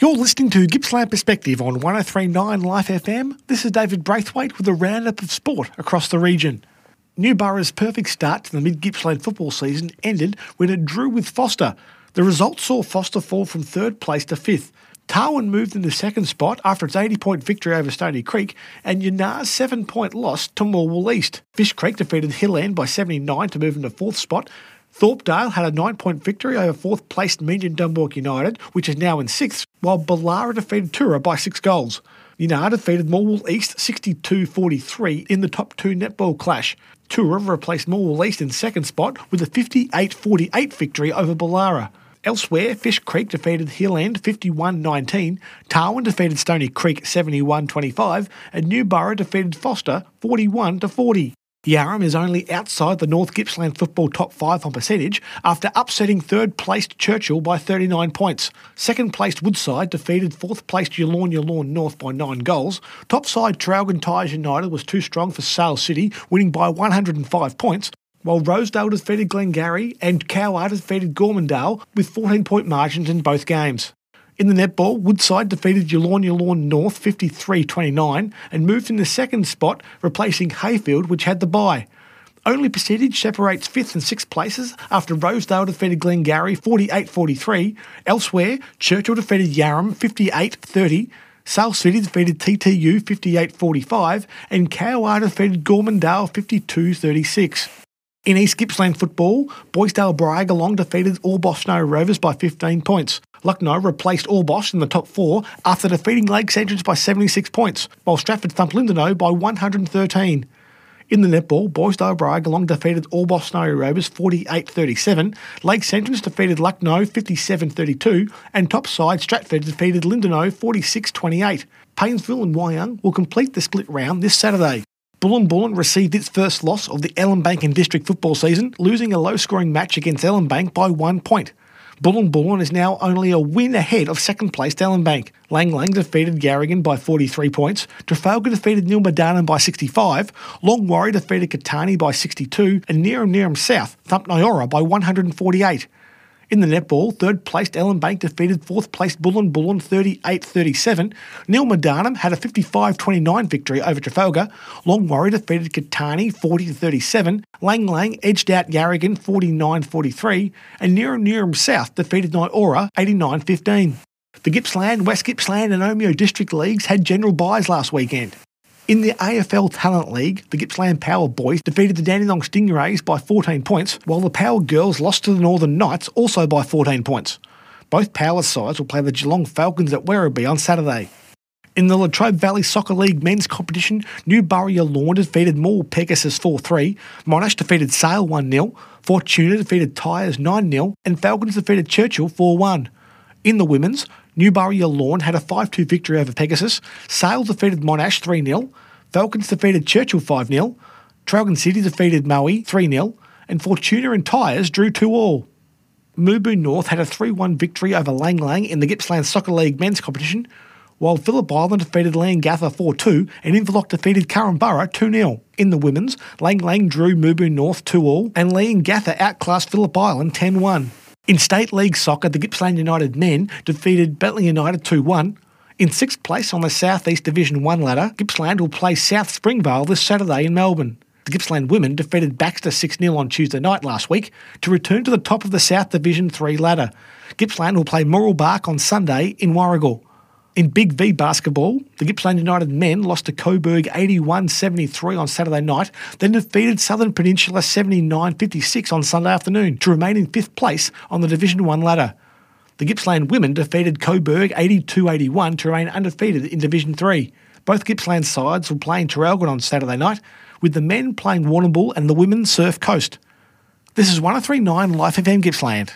You're listening to Gippsland Perspective on 1039 Life FM. This is David Braithwaite with a roundup of sport across the region. Newborough's perfect start to the mid Gippsland football season ended when it drew with Foster. The result saw Foster fall from third place to fifth. Tarwin moved into second spot after its 80 point victory over Stony Creek, and Yinnar's 7 point loss to Morwell East. Fish Creek defeated Hill End by 79 to move into fourth spot, Thorpdale had a nine point victory over fourth placed Meeniyan Dumbalk United, which is now in sixth, while Boolarra defeated Toora by six goals. United defeated Morwell East 62 43 in the top two netball clash. Toora replaced Morwell East in second spot with a 58 48 victory over Boolarra. Elsewhere, Fish Creek defeated Hill End 51 19, Tarwin defeated Stony Creek 71 25, and Newborough defeated Foster 41 40. Yarram is only outside the North Gippsland football top five on percentage after upsetting third placed Churchill by 39 points. Second placed Woodside defeated fourth placed Yallourn Yallourn North by nine goals. Top side Traralgon Tyers United was too strong for Sale City, winning by 105 points. While Rosedale defeated Glengarry and Cowwarr defeated Gormandale with 14 point margins in both games. In the netball, Woodside defeated Yallourn Yallourn North 53 29 and moved in the second spot, replacing Heyfield, which had the bye. Only percentage separates fifth and sixth places after Rosedale defeated Glengarry 48 43. Elsewhere, Churchill defeated Yarram 58 30. Sale City defeated TTU 58 45, and Cowwarr defeated Gormandale 52 36. In East Gippsland football, Boisdale Briagolong defeated All Snow Rovers by 15 points. Lucknow replaced Orbost in the top four after defeating Lakes Entrance by 76 points, while Stratford thumped Lindenow by 113. In the netball, Boys Boisdale Briagolong defeated Orbost Snowy Rovers 48-37, Lakes Entrance defeated Lucknow 57-32, and top side Stratford defeated Lindenow 46-28. Paynesville and Wy Yung will complete the split round this Saturday. Buln Buln received its first loss of the Ellinbank and District football season, losing a low scoring match against Ellinbank by one point. Buln is now only a win ahead of second place Ellinbank. Lang Lang defeated Yarragon by 43 points, Trafalgar defeated Nilma Darnum by 65, Longwarry defeated Catani by 62, and Neerim Neerim South thumped Nyora by 148. In the netball, third placed Ellinbank defeated fourth placed Buln Buln 38 37. Nilma Darnum had a 55 29 victory over Trafalgar. Longwarry defeated Catani 40 37. Lang Lang edged out Yarragon 49 43. And Neerim Neerim South defeated Nyora 89 15. The Gippsland, West Gippsland, and Omeo District Leagues had general byes last weekend. In the AFL Talent League, the Gippsland Power Boys defeated the Dandenong Stingrays by 14 points, while the Power Girls lost to the Northern Knights also by 14 points. Both Power sides will play the Geelong Falcons at Werribee on Saturday. In the Latrobe Valley Soccer League men's competition, New Lawn defeated Moore Pegasus 4 3, Monash defeated Sale 1 0, Fortuna defeated Tyers 9 0, and Falcons defeated Churchill 4 1. In the women's, Newbury Lawn had a 5 2 victory over Pegasus, Sale defeated Monash 3 0, Falcons defeated Churchill 5 0, Traralgon City defeated Maui 3 0, and Fortuna and Tyers drew 2 all. Mirboo North had a 3 1 victory over Lang Lang in the Gippsland Soccer League men's competition, while Phillip Island defeated Leongatha 4 2 and Inverloch defeated Korumburra 2 0. In the women's, Lang Lang drew Mirboo North 2 all and Leongatha outclassed Phillip Island 10 1. In State League Soccer, the Gippsland United men defeated Bentleigh United 2 1. In sixth place on the South East Division 1 ladder, Gippsland will play South Springvale this Saturday in Melbourne. The Gippsland women defeated Baxter 6 0 on Tuesday night last week to return to the top of the South Division 3 ladder. Gippsland will play Mooroolbark on Sunday in Warragul. In Big V basketball, the Gippsland United men lost to Coburg 81 73 on Saturday night, then defeated Southern Peninsula 79 56 on Sunday afternoon to remain in fifth place on the Division 1 ladder. The Gippsland women defeated Coburg 82 81 to remain undefeated in Division 3. Both Gippsland sides will play in Traralgon on Saturday night, with the men playing Warrnambool and the women Surf Coast. This is 1039 Life FM Gippsland.